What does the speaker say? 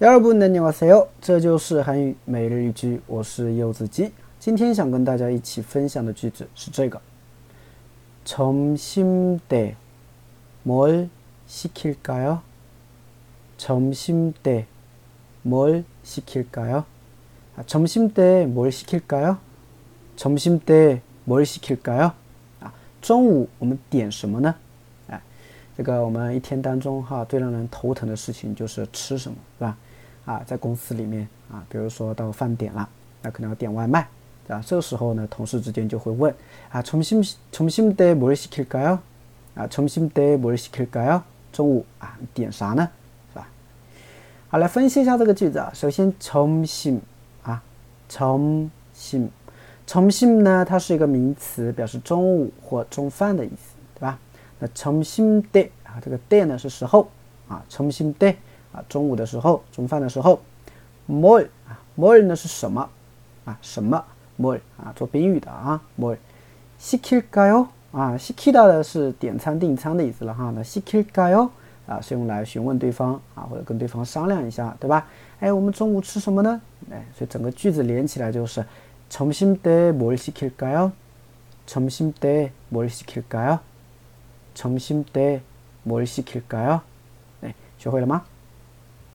여러분 안녕하세요. 这就是韩语每日一句，我是柚子鸡。今天想跟大家一起分享的句子是这个：점심때뭘시킬까 요？ 점심때뭘시킬까 요？ 啊，점심때뭘시킬까 요？ 점심때뭘시킬까 요？ 啊，中午我们点什么呢？ 哎，这个我们一天当中哈最让人头疼的事情就是吃什么，是吧？啊，在公司里面啊，比如说到饭点了，那可能要点外卖。啊，这个时候呢，同事之间就会问啊，점심점심때뭘시킬까 요？ 啊，점심때뭘시킬까 요？ 中午啊，点啥呢？是吧？好，来分析一下这个句子啊。首先，점심啊，점심 점심呢，它是一个名词，表示中午或中饭的意思，对吧？ 那점심때啊，这个때呢是时候啊，점심때啊，中午的时候，中饭的时候，뭘啊，뭘呢是什么啊？什么？뭘啊，做宾语的啊，뭘 시킬까요啊，시키다的是点餐订餐的意思了哈。那시킬까요啊，是用来询问对方啊，或者跟对方商量一下，对吧？哎，我们中午吃什么呢？哎，所以整个句子连起来就是점심때뭘시킬까요점심때뭘시킬까요 점심때뭘시킬까요哎，学会了吗？